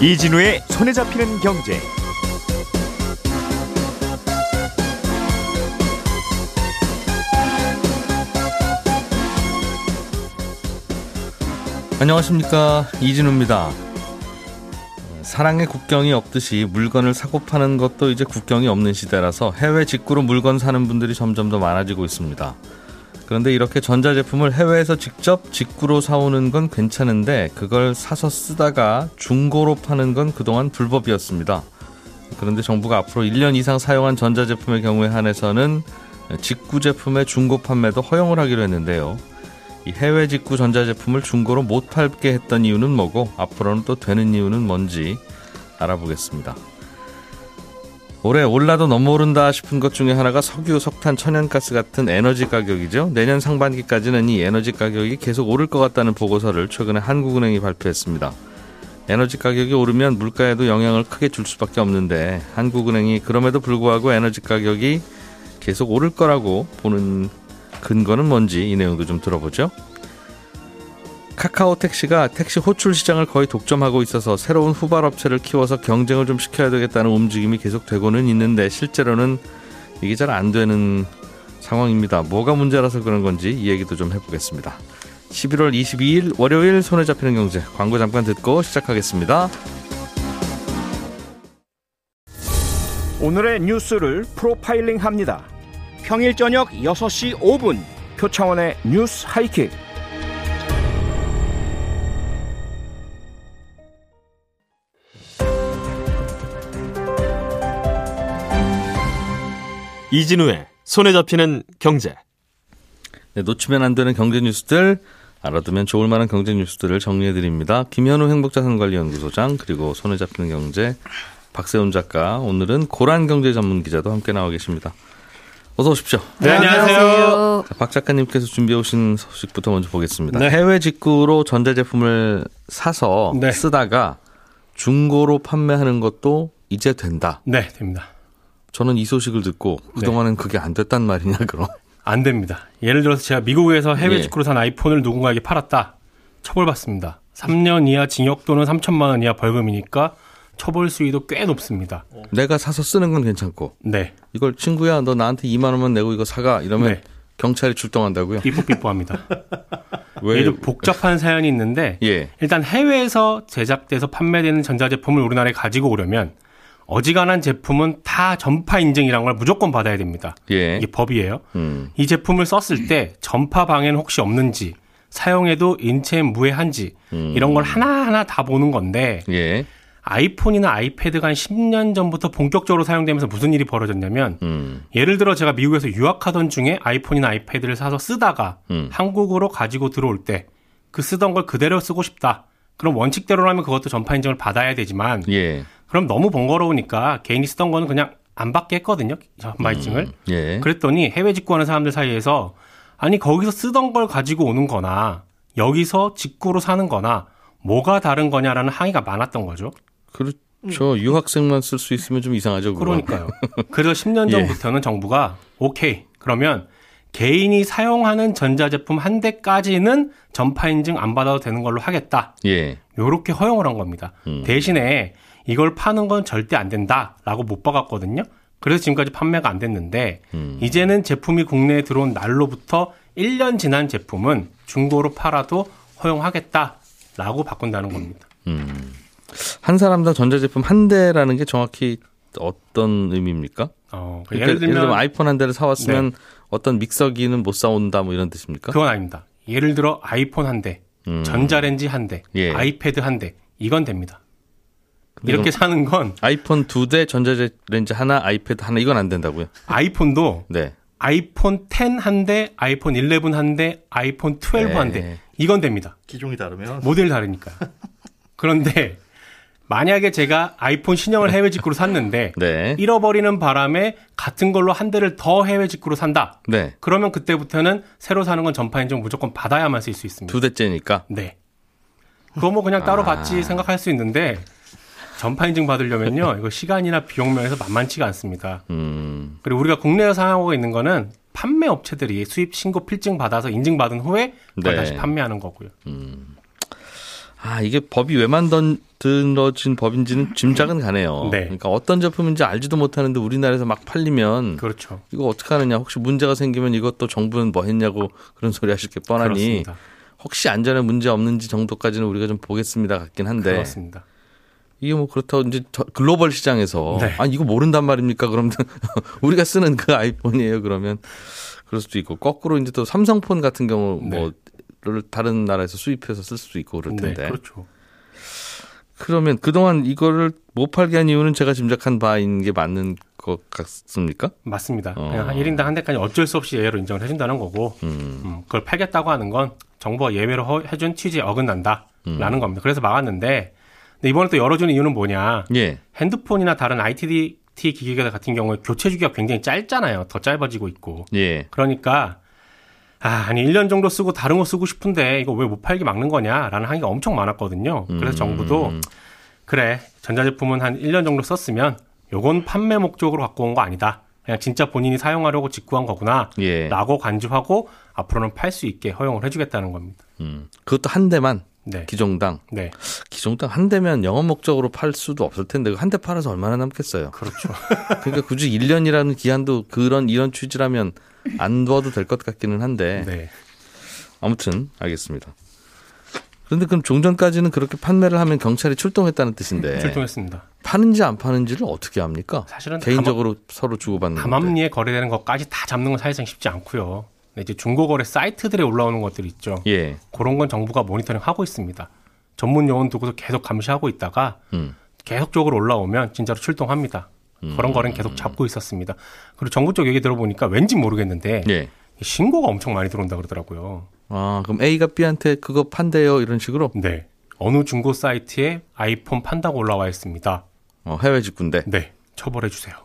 이진우의 손에 잡히는 경제. 안녕하십니까 이진우입니다. 사랑의 국경이 없듯이 물건을 사고 파는 것도 이제 국경이 없는 시대라서 해외 직구로 물건 사는 분들이 점점 더 많아지고 있습니다. 그런데 이렇게 전자제품을 해외에서 직접 직구로 사오는 건 괜찮은데 그걸 사서 쓰다가 중고로 파는 건 그동안 불법이었습니다. 그런데 정부가 앞으로 1년 이상 사용한 전자제품의 경우에 한해서는 직구 제품의 중고 판매도 허용을 하기로 했는데요. 이 해외 직구 전자제품을 중고로 못 팔게 했던 이유는 뭐고 앞으로는 또 되는 이유는 뭔지 알아보겠습니다. 올해 올라도 너무 오른다 싶은 것 중에 하나가 석유, 석탄, 천연가스 같은 에너지 가격이죠. 내년 상반기까지는 이 에너지 가격이 계속 오를 것 같다는 보고서를 최근에 한국은행이 발표했습니다. 에너지 가격이 오르면 물가에도 영향을 크게 줄 수밖에 없는데 한국은행이 그럼에도 불구하고 에너지 가격이 계속 오를 거라고 보는 근거는 뭔지 이 내용도 좀 들어보죠. 카카오 택시가 택시 호출 시장을 거의 독점하고 있어서 새로운 후발 업체를 키워서 경쟁을 좀 시켜야 되겠다는 움직임이 계속 되고는 있는데 실제로는 이게 잘 안 되는 상황입니다. 뭐가 문제라서 그런 건지 이 얘기도 좀 해보겠습니다. 11월 22일 월요일 손에 잡히는 경제 광고 잠깐 듣고 시작하겠습니다. 오늘의 뉴스를 프로파일링 합니다. 평일 저녁 6시 5분 표창원의 뉴스 하이킥. 이진우의 손에 잡히는 경제. 네, 놓치면 안 되는 경제 뉴스들 알아두면 좋을 만한 경제 뉴스들을 정리해 드립니다. 김현우 행복자산관리연구소장 그리고 손에 잡히는 경제 박세훈 작가 오늘은 고란 경제 전문 기자도 함께 나와 계십니다. 어서 오십시오. 네, 안녕하세요. 자, 박 작가님께서 준비해 오신 소식부터 먼저 보겠습니다. 네. 해외 직구로 전자제품을 사서 네. 쓰다가 중고로 판매하는 것도 이제 된다. 네, 됩니다. 저는 이 소식을 듣고 그동안은 그게 안 됐단 말이냐 그럼. 안 됩니다. 예를 들어서 제가 미국에서 해외 예. 직구로 산 아이폰을 누군가에게 팔았다. 처벌받습니다. 3년 이하 징역 또는 3천만 원 이하 벌금이니까 처벌 수위도 꽤 높습니다. 내가 사서 쓰는 건 괜찮고 네. 이걸 친구야 너 나한테 2만 원만 내고 이거 사가 이러면 네. 경찰이 출동한다고요? 삐뽀삐뽀합니다. 왜? 복잡한 사연이 있는데 예. 일단 해외에서 제작돼서 판매되는 전자제품을 우리나라에 가지고 오려면 어지간한 제품은 다 전파 인증이라는 걸 무조건 받아야 됩니다. 예. 이게 법이에요. 음. 이 제품을 썼을 때 전파 방해는 혹시 없는지, 사용해도 인체에 무해한지 이런 걸 하나하나 다 보는 건데 예. 아이폰이나 아이패드가 한 10년 전부터 본격적으로 사용되면서 무슨 일이 벌어졌냐면 음. 예를 들어 제가 미국에서 유학하던 중에 아이폰이나 아이패드를 사서 쓰다가 음. 한국으로 가지고 들어올 때 그 쓰던 걸 그대로 쓰고 싶다. 그럼 원칙대로라면 그것도 전파 인증을 받아야 되지만 예. 그럼 너무 번거로우니까 개인이 쓰던 거는 그냥 안 받게 했거든요. 전파 인증을. 예. 그랬더니 해외 직구하는 사람들 사이에서 아니 거기서 쓰던 걸 가지고 오는 거나 여기서 직구로 사는 거나 뭐가 다른 거냐라는 항의가 많았던 거죠. 그렇죠. 유학생만 쓸 수 있으면 좀 이상하죠. 그거. 그러니까요. 그래서 10년 전부터는 정부가 오케이 그러면 개인이 사용하는 전자제품 한 대까지는 전파 인증 안 받아도 되는 걸로 하겠다. 예. 요렇게 허용을 한 겁니다. 대신에 이걸 파는 건 절대 안 된다라고 못 박았거든요. 그래서 지금까지 판매가 안 됐는데 이제는 제품이 국내에 들어온 날로부터 1년 지난 제품은 중고로 팔아도 허용하겠다라고 바꾼다는 겁니다. 한 사람당 전자제품 한 대라는 게 정확히 어떤 의미입니까? 어, 그러니까 예를 들면 아이폰 한 대를 사왔으면 어떤 믹서기는 못 사온다 뭐 이런 뜻입니까? 그건 아닙니다. 예를 들어 아이폰 한 대, 음. 전자레인지 한 대, 예. 아이패드 한 대, 이건 됩니다. 이렇게 사는 건 아이폰 두 대, 전자레인지 하나, 아이패드 하나 이건 안 된다고요? 아이폰도 네. 아이폰 10 한 대, 아이폰 11 한 대, 아이폰 12한 네. 대. 이건 됩니다. 기종이 다르면 모델 다르니까. 그런데 만약에 제가 아이폰 신형을 해외 직구로 샀는데 네. 잃어버리는 바람에 같은 걸로 한 대를 더 해외 직구로 산다. 네. 그러면 그때부터는 새로 사는 건 전파 인증 무조건 받아야만 쓸 수 있습니다. 두 대째니까. 네. 그거 뭐 그냥 따로 아. 받지 생각할 수 있는데 전파 인증 받으려면요. 이거 시간이나 비용 면에서 만만치가 않습니다. 음. 그리고 우리가 국내에서 사용하고 있는 거는 판매 업체들이 수입 신고 필증 받아서 인증 받은 후에 그걸 네. 다시 판매하는 거고요. 아 이게 법이 왜 만들어진 법인지는 짐작은 가네요. 네. 그러니까 어떤 제품인지 알지도 못하는데 우리나라에서 막 팔리면 그렇죠. 이거 어떻게 하느냐 혹시 문제가 생기면 이것도 정부는 뭐 했냐고 그런 소리 하실 게 뻔하니 그렇습니다. 혹시 안전에 문제 없는지 정도까지는 우리가 좀 보겠습니다 같긴 한데 그렇습니다. 이게 뭐 그렇다고 이제 저- 글로벌 시장에서 네. 아 이거 모른단 말입니까? 그러면 우리가 쓰는 그 아이폰이에요. 그러면 그럴 수도 있고 거꾸로 이제 또 삼성폰 같은 경우 네. 뭐를 다른 나라에서 수입해서 쓸 수도 있고 그럴 네, 텐데 그렇죠. 그러면 그동안 이거를 못 팔게 한 이유는 제가 짐작한 바인 게 맞는 것 같습니까? 맞습니다. 어. 한 1인당 한 대까지 어쩔 수 없이 예외로 인정을 해준다는 거고, 음. 음, 그걸 팔겠다고 하는 건 정부가 예외로 허- 해준 취지에 어긋난다라는 음. 겁니다. 그래서 막았는데, 근데 이번에 또 열어주는 이유는 뭐냐? 예. 핸드폰이나 다른 ITT 기기들 같은 경우에 교체 주기가 굉장히 짧잖아요. 더 짧아지고 있고. 예. 그러니까 아, 아니 1년 정도 쓰고 다른 거 쓰고 싶은데 이거 왜 못 팔게 막는 거냐라는 항의가 엄청 많았거든요. 그래서 음. 정부도 그래 전자제품은 한 1년 정도 썼으면 요건 판매 목적으로 갖고 온 거 아니다. 그냥 진짜 본인이 사용하려고 직구한 거구나. 예. 라고 간주하고 앞으로는 팔 수 있게 허용을 해주겠다는 겁니다. 음. 그것도 한 대만 네. 기종당 네. 기종당 한 대면 영업 목적으로 팔 수도 없을 텐데 한 대 팔아서 얼마나 남겠어요. 그렇죠. 그러니까 굳이 1년이라는 기한도 그런 이런 취지라면 안 둬도 될 것 같기는 한데 네. 아무튼 알겠습니다. 그런데 그럼 종전까지는 그렇게 판매를 하면 경찰이 출동했다는 뜻인데 출동했습니다. 파는지 안 파는지를 어떻게 합니까? 사실은 개인적으로 서로 주고받는. 담합리에 거래되는 것까지 다 잡는 건 사실상 쉽지 않고요. 근데 이제 중고거래 사이트들에 올라오는 것들 있죠. 예. 그런 건 정부가 모니터링 하고 있습니다. 전문 요원 두고도 계속 감시하고 있다가 음. 계속적으로 올라오면 진짜로 출동합니다. 그런 거는 계속 잡고 있었습니다. 그리고 정부 쪽 얘기 들어보니까 왠지 모르겠는데 예. 신고가 엄청 많이 들어온다 그러더라고요. 아, 그럼 A가 B한테 그거 판대요 이런 식으로 네. 어느 중고 사이트에 아이폰 판다고 올라와 있습니다. 어, 해외 직구인데. 네. 처벌해 주세요.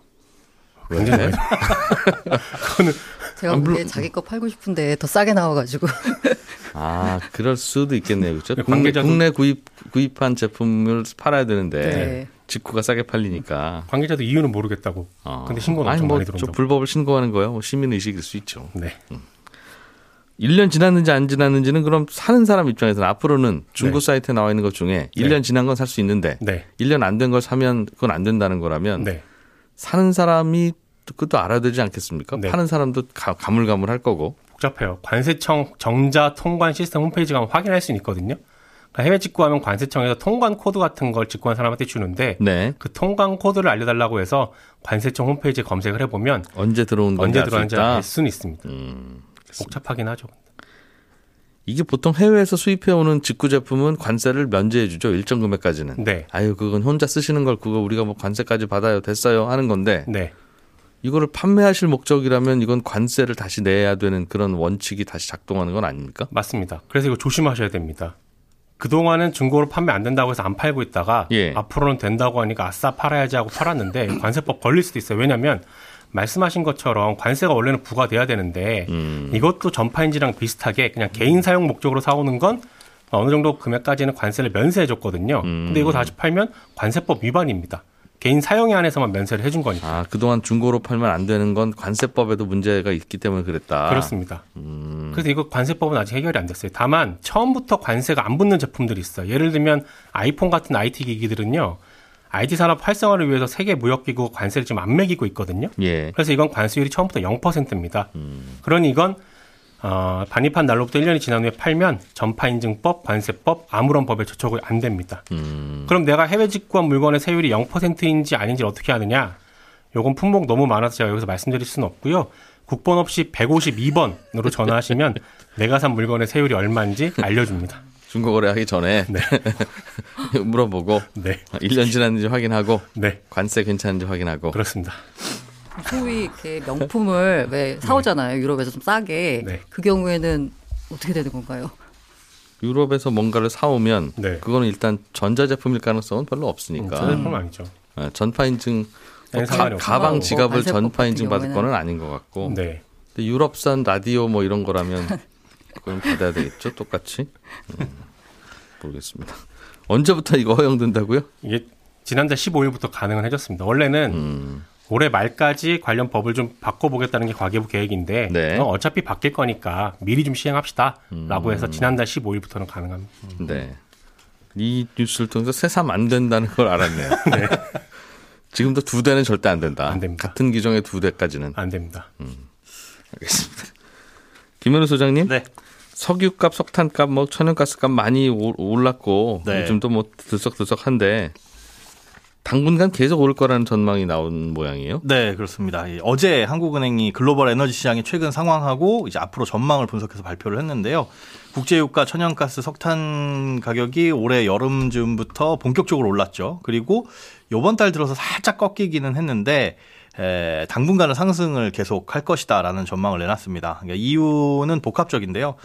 왜? 굉장히 많이 그거는 제가 보기에 자기 거 팔고 싶은데 더 싸게 나와가지고 아, 그럴 수도 있겠네요. 그렇죠? 네, 국내, 관계자도- 국내 구입 구입한 제품을 팔아야 되는데 네. 직구가 싸게 팔리니까. 관계자도 이유는 모르겠다고. 어. 근데 신고는 아니 엄청 뭐 많이 저 들어온다고. 불법을 신고하는 거야. 뭐 시민 의식일 수 있죠. 네. 1년 지났는지 안 지났는지는 그럼 사는 사람 입장에서는 앞으로는 중고 네. 사이트에 나와 있는 것 중에 1년 지난 건 살 수 있는데 네. 1년 안 된 걸 사면 그건 안 된다는 거라면 네. 사는 사람이 그것도 알아야 되지 않겠습니까? 네. 파는 사람도 가, 가물가물할 거고. 복잡해요. 관세청 전자 통관 시스템 홈페이지 가면 확인할 수는 있거든요. 그러니까 해외 직구하면 관세청에서 통관 코드 같은 걸 직구한 사람한테 주는데 네. 그 통관 코드를 알려달라고 해서 관세청 홈페이지에 검색을 해보면 언제 들어온 건지 언제 알수 있다. 알 수는 있습니다. 음, 복잡하긴 하죠. 이게 보통 해외에서 수입해 오는 직구 제품은 관세를 면제해 주죠. 일정 금액까지는. 네. 아유, 그건 혼자 쓰시는 걸 그거 우리가 뭐 관세까지 받아요. 됐어요. 하는 건데 네. 이거를 판매하실 목적이라면 이건 관세를 다시 내야 되는 그런 원칙이 다시 작동하는 건 아닙니까? 맞습니다. 그래서 이거 조심하셔야 됩니다. 그동안은 중고로 판매 안 된다고 해서 안 팔고 있다가 예. 앞으로는 된다고 하니까 아싸 팔아야지 하고 팔았는데 관세법 걸릴 수도 있어요. 왜냐하면 말씀하신 것처럼 관세가 원래는 부과돼야 되는데 음. 이것도 전파인지랑 비슷하게 그냥 개인 사용 목적으로 사오는 건 어느 정도 금액까지는 관세를 면세해 줬거든요. 음. 근데 이거 다시 팔면 관세법 위반입니다. 개인 사용에 한해서만 면세를 해준 거니까. 아, 그동안 중고로 팔면 안 되는 건 관세법에도 문제가 있기 때문에 그랬다. 그렇습니다. 음. 그래서 이거 관세법은 아직 해결이 안 됐어요. 다만 처음부터 관세가 안 붙는 제품들이 있어요. 예를 들면 아이폰 같은 IT 기기들은요. IT 산업 활성화를 위해서 세계 무역기구 관세를 지금 안 매기고 있거든요. 예. 그래서 이건 관세율이 처음부터 0%입니다. 그러니 이건 어, 반입한 날로부터 1년이 지난 후에 팔면 전파인증법, 관세법, 아무런 법에 저촉이 안 됩니다. 음. 그럼 내가 해외 직구한 물건의 세율이 0%인지 아닌지 를 어떻게 하느냐? 요건 품목 너무 많아서 제가 여기서 말씀드릴 수는 없고요. 국번 없이 152번으로 전화하시면 내가 산 물건의 세율이 얼마인지 알려줍니다. 중고 거래하기 전에 네. 물어보고 네. 1년 지났는지 확인하고 네. 관세 괜찮은지 확인하고 그렇습니다. 소위 이렇게 명품을 왜 사오잖아요. 유럽에서 좀 싸게. 네. 그 경우에는 어떻게 되는 건가요? 유럽에서 뭔가를 사오면 네. 그거는 일단 전자제품일 가능성은 별로 없으니까 전자제품 아니죠. 어, 전파 인증 뭐 네, 가. 가방 뭐 지갑을 전파 인증 받을 경우에는- 거는 아닌 것 같고 네. 근데 유럽산 라디오 뭐 이런 거라면 그건 받아야 되겠죠 똑같이 음, 모르겠습니다 언제부터 이거 허용된다고요? 이게 지난달 15일부터 가능은 해졌습니다. 원래는 음, 올해 말까지 관련 법을 좀 바꿔보겠다는 게 과기부 계획인데 네. 어, 어차피 바뀔 거니까 미리 좀 시행합시다라고 해서 지난달 15일부터는 가능합니다. 네이 뉴스를 통해서 새삼 안 된다는 걸 알았네요. 네. 지금도 두 대는 절대 안 된다. 안 됩니다. 같은 기종의 두 대까지는. 안 됩니다. 알겠습니다. 김현우 소장님. 네. 석유값, 석탄값, 뭐 천연가스값 많이 오- 올랐고 네. 요즘도 뭐 들썩들썩한데 당분간 계속 오를 거라는 전망이 나온 모양이에요. 네, 그렇습니다. 이 어제 한국은행이 글로벌 에너지 시장의 최근 상황하고 이제 앞으로 전망을 분석해서 발표를 했는데요. 국제유가, 천연가스, 석탄 가격이 올해 여름쯤부터 본격적으로 올랐죠. 그리고 요번 달 들어서 살짝 꺾이기는 했는데 에, 당분간은 상승을 계속 할 것이다라는 전망을 내놨습니다. 그러니까 이유는 복합적인데요.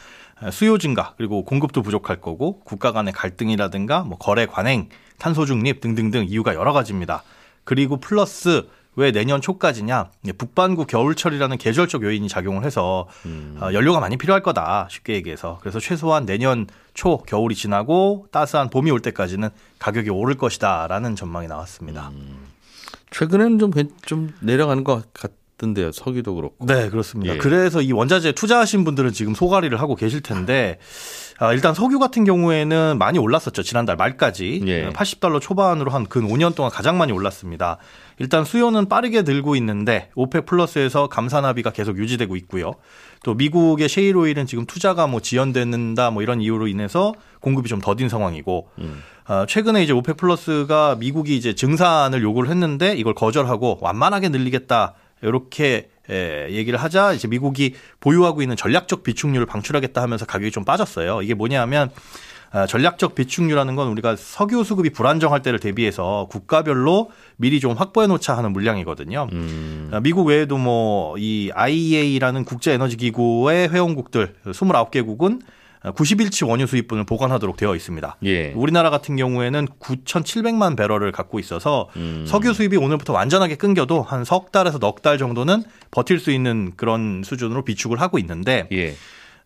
에, 수요 증가 그리고 공급도 부족할 거고 국가 간의 갈등이라든가 뭐 거래 관행, 탄소 중립 등등등 이유가 여러 가지입니다. 그리고 플러스 왜 내년 초까지냐 예, 북반구 겨울철이라는 계절적 요인이 작용을 해서 어, 연료가 많이 필요할 거다 쉽게 얘기해서 그래서 최소한 내년 초 겨울이 지나고 따스한 봄이 올 때까지는 가격이 오를 것이다라는 전망이 나왔습니다. 최근에는 좀, 괜- 좀 내려가는 것 같던데요. 석유도 그렇고. 네, 그렇습니다. 예. 그래서 이 원자재 투자하신 분들은 지금 소가리를 하고 계실 텐데, 아, 일단 석유 같은 경우에는 많이 올랐었죠. 지난달 말까지. 예. 80달러 초반으로 한 근 5년 동안 가장 많이 올랐습니다. 일단 수요는 빠르게 늘고 있는데, 오펙 플러스에서 감산합의가 계속 유지되고 있고요. 또 미국의 셰일 오일은 지금 투자가 뭐 지연된다 뭐 이런 이유로 인해서 공급이 좀 더딘 상황이고, 어, 최근에 이제 OPEC 플러스가 미국이 이제 증산을 요구를 했는데 이걸 거절하고 완만하게 늘리겠다 이렇게 에, 얘기를 하자 이제 미국이 보유하고 있는 전략적 비축유를 방출하겠다 하면서 가격이 좀 빠졌어요. 이게 뭐냐면 아, 전략적 비축유라는 건 우리가 석유 수급이 불안정할 때를 대비해서 국가별로 미리 좀 확보해 놓자 하는 물량이거든요. 아, 미국 외에도 뭐 이 IEA라는 국제 에너지 기구의 회원국들 29개국은 90일치 원유 수입분을 보관하도록 되어 있습니다. 예. 우리나라 같은 경우에는 9,700만 배럴을 갖고 있어서 석유 수입이 오늘부터 완전하게 끊겨도 한 석 달에서 넉 달 정도는 버틸 수 있는 그런 수준으로 비축을 하고 있는데 예.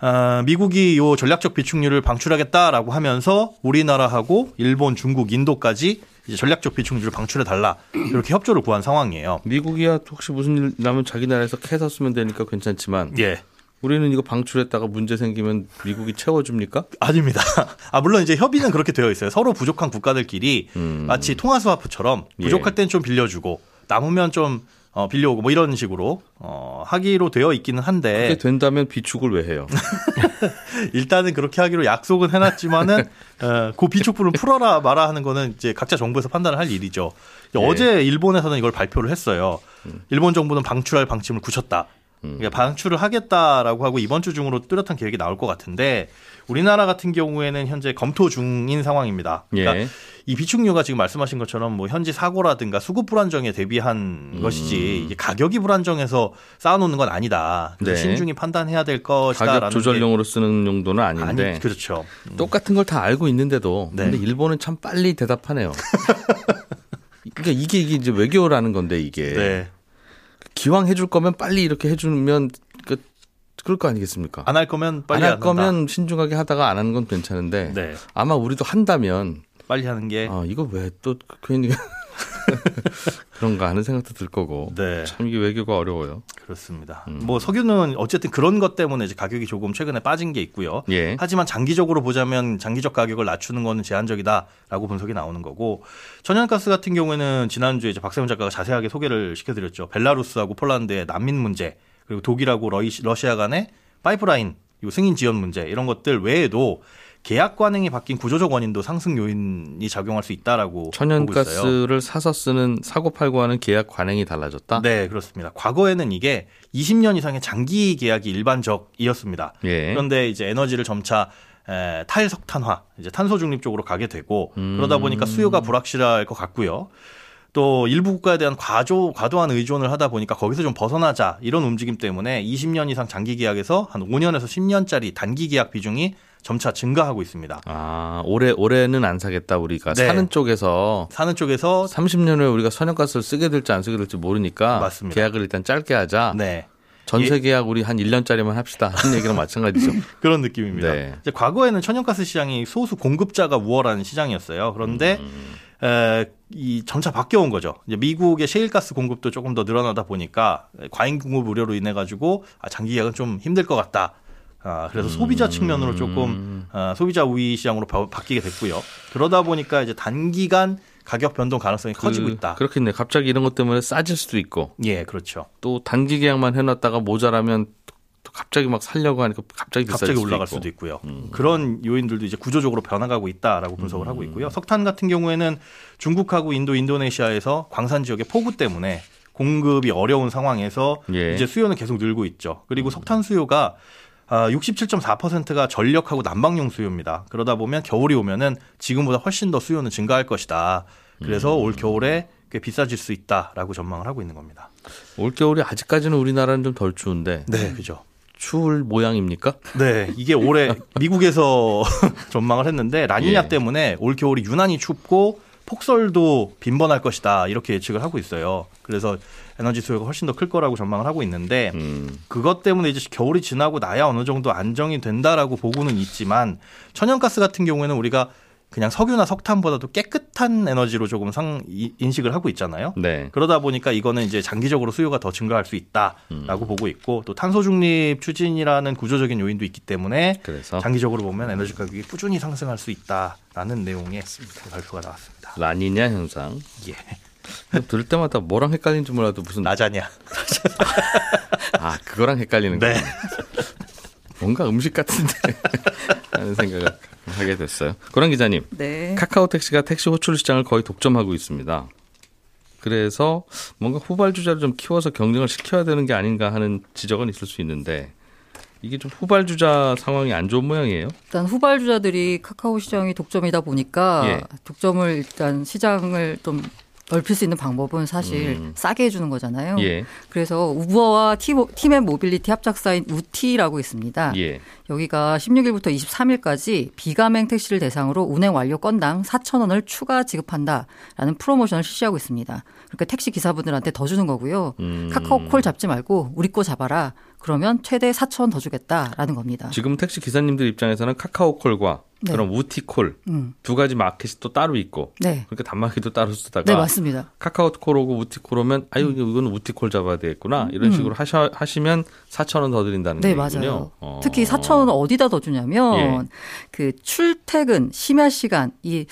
아, 미국이 요 전략적 비축률을 방출하겠다라고 하면서 우리나라하고 일본, 중국, 인도까지 이제 전략적 비축률을 방출해 달라 이렇게 협조를 구한 상황이에요. 미국이야 혹시 무슨 일 나면 자기 나라에서 캐서 쓰면 되니까 괜찮지만 예. 우리는 이거 방출했다가 문제 생기면 미국이 채워줍니까? 아닙니다. 아 물론 이제 협의는 그렇게 되어 있어요. 서로 부족한 국가들끼리 음. 마치 통화스와프처럼 부족할 예. 땐좀 빌려주고 남으면 좀 어, 빌려오고 뭐 이런 식으로 어, 하기로 되어 있기는 한데 그게 된다면 비축을 왜 해요? 일단은 그렇게 하기로 약속은 해놨지만은 어, 그 비축분을 풀어라 마라 하는 거는 이제 각자 정부에서 판단을 할 일이죠. 예. 어제 일본에서는 이걸 발표를 했어요. 일본 정부는 방출할 방침을 굳혔다. 음. 그러니까 방출을 하겠다라고 하고 이번 주 중으로 뚜렷한 계획이 나올 것 같은데 우리나라 같은 경우에는 현재 검토 중인 상황입니다. 그러니까 예. 이 비축류가 지금 말씀하신 것처럼 뭐 현지 사고라든가 수급 불안정에 대비한 것이지 이게 가격이 불안정해서 쌓아놓는 건 아니다. 네. 신중히 판단해야 될 것이다라는 가격 조절용으로 쓰는 용도는 게 아닌데 아니 그렇죠. 똑같은 걸 다 알고 있는데도 네. 근데 일본은 참 빨리 대답하네요. 그러니까 이게 이게 이제 외교라는 건데 이게 네. 기왕 해줄 거면 빨리 이렇게 해주면 그 그럴 거 아니겠습니까? 안 할 거면 빨리 안 할. 거면 신중하게 하다가 안 하는 건 괜찮은데 네. 아마 우리도 한다면 빨리 하는 게 아 이거 왜 또 괜히 그런가 하는 생각도 들 거고 네. 참 이게 외교가 어려워요. 그렇습니다. 음. 뭐 석유는 어쨌든 그런 것 때문에 이제 가격이 조금 최근에 빠진 게 있고요. 예. 하지만 장기적으로 보자면 장기적 가격을 낮추는 거는 제한적이다라고 분석이 나오는 거고 천연가스 같은 경우에는 지난주에 이제 박세훈 작가가 자세하게 소개를 시켜드렸죠. 벨라루스하고 폴란드의 난민 문제 그리고 독일하고 러시- 러시아 간의 파이프라인 요 승인 지연 문제 이런 것들 외에도 계약 관행이 바뀐 구조적 원인도 상승 요인이 작용할 수 있다라고. 천연가스를 사서 쓰는 사고 팔고 하는 계약 관행이 달라졌다. 네, 그렇습니다. 과거에는 이게 20년 이상의 장기 계약이 일반적이었습니다. 예. 그런데 이제 에너지를 점차 에, 탈석탄화, 이제 탄소 중립 쪽으로 가게 되고 음. 그러다 보니까 수요가 불확실할 것 같고요. 또 일부 국가에 대한 과조 과도한 의존을 하다 보니까 거기서 좀 벗어나자 이런 움직임 때문에 20년 이상 장기 계약에서 한 5년에서 10년짜리 단기 계약 비중이 점차 증가하고 있습니다. 아 올해 올해는 안 사겠다 우리가 네. 사는 쪽에서 사는 쪽에서 30년 후에 우리가 천연가스를 쓰게 될지 안 쓰게 될지 모르니까 맞습니다. 계약을 일단 짧게 하자. 네. 전세 계약 우리 한 1년짜리만 합시다. 하는 얘기랑 마찬가지죠. 그런 느낌입니다. 네. 이제 과거에는 천연가스 시장이 소수 공급자가 우월한 시장이었어요. 그런데 음. 에, 이 점차 바뀌어온 거죠. 이제 미국의 셰일가스 공급도 조금 더 늘어나다 보니까 과잉 공급 우려로 인해 가지고 아, 장기 계약은 좀 힘들 것 같다. 아, 그래서 소비자 측면으로 조금 아, 소비자 우위 시장으로 바, 바뀌게 됐고요. 그러다 보니까 이제 단기간 가격 변동 가능성이 커지고 있다. 그렇겠네. 갑자기 이런 것 때문에 싸질 수도 있고 예, 그렇죠. 또 단기 계약만 해놨다가 모자라면 또 갑자기 막 살려고 하니까 갑자기 비싸질 갑자기 올라갈 있고. 수도 있고요. 그런 요인들도 이제 구조적으로 변화가고 있다라고 분석을 하고 있고요. 석탄 같은 경우에는 중국하고 인도, 인도네시아에서 광산 지역의 폭우 때문에 공급이 어려운 상황에서 예. 이제 수요는 계속 늘고 있죠. 그리고 석탄 수요가 아, 67.4%가 전력하고 난방용 수요입니다. 그러다 보면 겨울이 오면은 지금보다 훨씬 더 수요는 증가할 것이다. 그래서 올 겨울에 꽤 비싸질 수 있다라고 전망을 하고 있는 겁니다. 올 겨울이 아직까지는 우리나라는 좀 덜 추운데 네, 그죠. 추울 모양입니까? 네, 이게 올해 미국에서 전망을 했는데 라니냐 예. 때문에 올 겨울이 유난히 춥고 폭설도 빈번할 것이다 이렇게 예측을 하고 있어요. 그래서 에너지 수요가 훨씬 더 클 거라고 전망을 하고 있는데 음. 그것 때문에 이제 겨울이 지나고 나야 어느 정도 안정이 된다라고 보고는 있지만 천연가스 같은 경우에는 우리가 그냥 석유나 석탄보다도 깨끗한 에너지로 조금 상 이- 인식을 하고 있잖아요. 네. 그러다 보니까 이거는 이제 장기적으로 수요가 더 증가할 수 있다라고 보고 있고 또 탄소 중립 추진이라는 구조적인 요인도 있기 때문에 그래서 장기적으로 보면 에너지 가격이 꾸준히 상승할 수 있다라는 내용의 발표가 나왔습니다. 라니냐 현상. 예. 들을 때마다 뭐랑 헷갈리는지 몰라도 무슨 나자냐? 아 그거랑 헷갈리는 네. 거예요. 뭔가 음식 같은데 하는 생각을 하게 됐어요. 고란 기자님, 네. 카카오 택시가 택시 호출 시장을 거의 독점하고 있습니다. 그래서 뭔가 후발주자를 좀 키워서 경쟁을 시켜야 되는 게 아닌가 하는 지적은 있을 수 있는데 이게 좀 후발주자 상황이 안 좋은 모양이에요. 일단 후발주자들이 카카오 시장이 독점이다 보니까 예. 독점을 일단 시장을 좀 넓힐 수 있는 방법은 사실 음. 싸게 해주는 거잖아요. 예, 그래서 우버와 티, 티맵 모빌리티 합작사인 우티라고 있습니다. 예. 여기가 16일부터 23일까지 비가맹 택시를 대상으로 운행 완료 건당 4천 원을 추가 지급한다라는 프로모션을 실시하고 있습니다. 그러니까 택시 기사분들한테 더 주는 거고요. 음. 카카오 콜 잡지 말고 우리 거 잡아라. 그러면 최대 4천 원 더 주겠다라는 겁니다. 지금 택시 기사님들 입장에서는 카카오콜과 네. 그럼 우티콜 음. 두 가지 마켓이 또 따로 있고 네. 그러니까 단말기도 따로 쓰다가 네, 맞습니다. 카카오콜 오고 우티콜 오면 아유 이거는 우티콜 잡아야 되겠구나 이런 식으로 하셔, 하시면 4천 원 더 드린다는 음. 네, 얘기군요. 맞아요. 어. 특히 4천 원을 어디다 더 주냐면 예. 그 출퇴근 심야 시간 이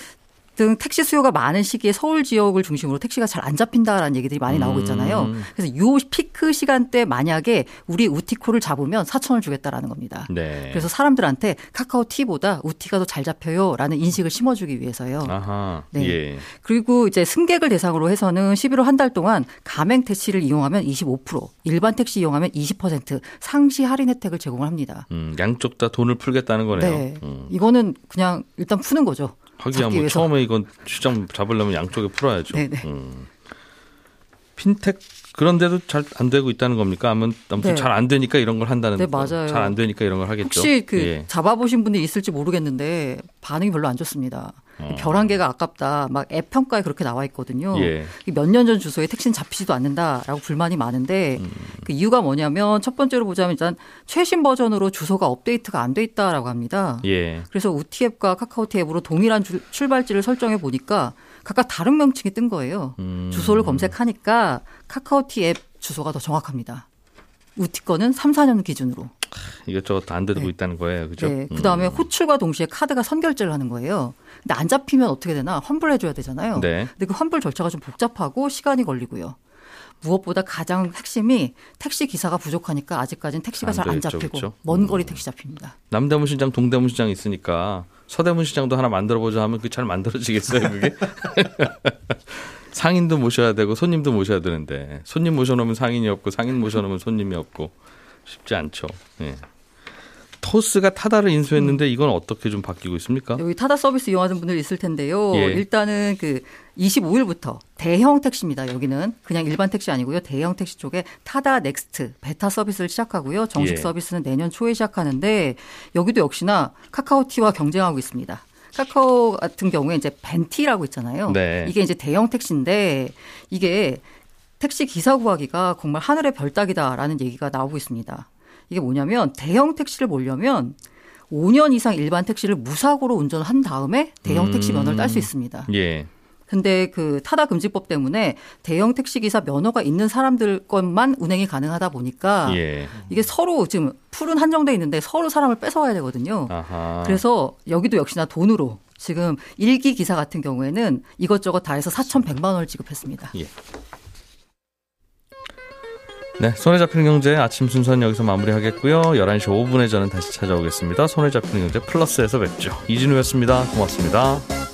등 택시 수요가 많은 시기에 서울 지역을 중심으로 택시가 잘 안 잡힌다라는 얘기들이 많이 나오고 있잖아요. 음. 그래서 요 피크 시간대 만약에 우리 우티콜을 잡으면 4천 원을 주겠다라는 겁니다. 네. 그래서 사람들한테 카카오 티보다 우티가 더 잘 잡혀요라는 인식을 심어주기 위해서요. 아하. 네. 예. 그리고 이제 승객을 대상으로 해서는 11월 한 달 동안 가맹 택시를 이용하면 25%, 일반 택시 이용하면 20% 상시 할인 혜택을 제공을 합니다. 음, 양쪽 다 돈을 풀겠다는 거네요. 네. 음. 이거는 그냥 일단 푸는 거죠. 하기야 뭐 위해서. 처음에 이건 시장 잡으려면 양쪽에 풀어야죠. 네네. 음. 핀텍 그런데도 잘 안 되고 있다는 겁니까? 아무튼 아무튼 네. 잘안 되니까 이런 걸 한다는 네, 맞아요. 잘 안 되니까 이런 걸 하겠죠. 혹시 그 예. 잡아보신 분들이 있을지 모르겠는데 반응이 별로 안 좋습니다. 별한 개가 아깝다. 막 앱 평가에 그렇게 나와 있거든요. 어. 예. 몇년 전 주소에 택시는 잡히지도 않는다라고 불만이 많은데 음. 그 이유가 뭐냐면 첫 번째로 보자면 일단 최신 버전으로 주소가 업데이트가 안 돼 있다라고 합니다. 예. 그래서 우티 앱과 카카오티 앱으로 동일한 줄- 출발지를 설정해 보니까 각각 다른 명칭이 뜬 거예요. 음. 주소를 검색하니까 카카오티 앱 주소가 더 정확합니다. 우티 거는 3, 4년 기준으로. 이것저것 다안 되고 네. 있다는 거예요. 그죠? 네. 그 다음에 음. 호출과 동시에 카드가 선결제를 하는 거예요. 근데 안 잡히면 어떻게 되나? 환불해 줘야 되잖아요. 네. 근데 그 환불 절차가 좀 복잡하고 시간이 걸리고요. 무엇보다 가장 핵심이 택시 기사가 부족하니까 아직까지는 택시가 안잘안 잡히고 그렇죠? 먼 거리 택시 잡힙니다. 남대문 시장, 동대문 시장 있으니까 서대문 시장도 하나 만들어 보자 하면 그게 잘 만들어지겠어요, 그게? 상인도 모셔야 되고 손님도 모셔야 되는데 손님 모셔놓으면 상인이 없고 상인 모셔놓으면 손님이 없고 쉽지 않죠. 예. 토스가 타다를 인수했는데 이건 어떻게 좀 바뀌고 있습니까? 여기 타다 서비스 이용하는 분들 있을 텐데요. 예. 일단은 그 25일부터 대형 택시입니다. 여기는 그냥 일반 택시 아니고요. 대형 택시 쪽에 타다 넥스트 베타 서비스를 시작하고요. 정식 예. 서비스는 내년 초에 시작하는데 여기도 역시나 카카오티와 경쟁하고 있습니다. 카카오 같은 경우에 이제 벤티라고 있잖아요. 네. 이게 이제 대형 택시인데 이게 택시 기사 구하기가 정말 하늘의 별 따기다라는 얘기가 나오고 있습니다. 이게 뭐냐면 대형 택시를 몰려면 5년 이상 일반 택시를 무사고로 운전한 다음에 대형 택시 면허를 딸 수 있습니다. 예. 근데 그 타다 금지법 때문에 대형 택시 기사 면허가 있는 사람들 것만 운행이 가능하다 보니까 예. 이게 서로 지금 풀은 한정돼 있는데 서로 사람을 뺏어와야 되거든요. 아하. 그래서 여기도 역시나 돈으로 지금 일기 기사 같은 경우에는 이것저것 다 해서 4,100만 원을 지급했습니다. 예. 네, 손에 잡히는 경제 아침 순서는 여기서 마무리하겠고요. 11시 5분에 저는 다시 찾아오겠습니다. 손에 잡히는 경제 플러스에서 뵙죠. 이진우였습니다. 고맙습니다.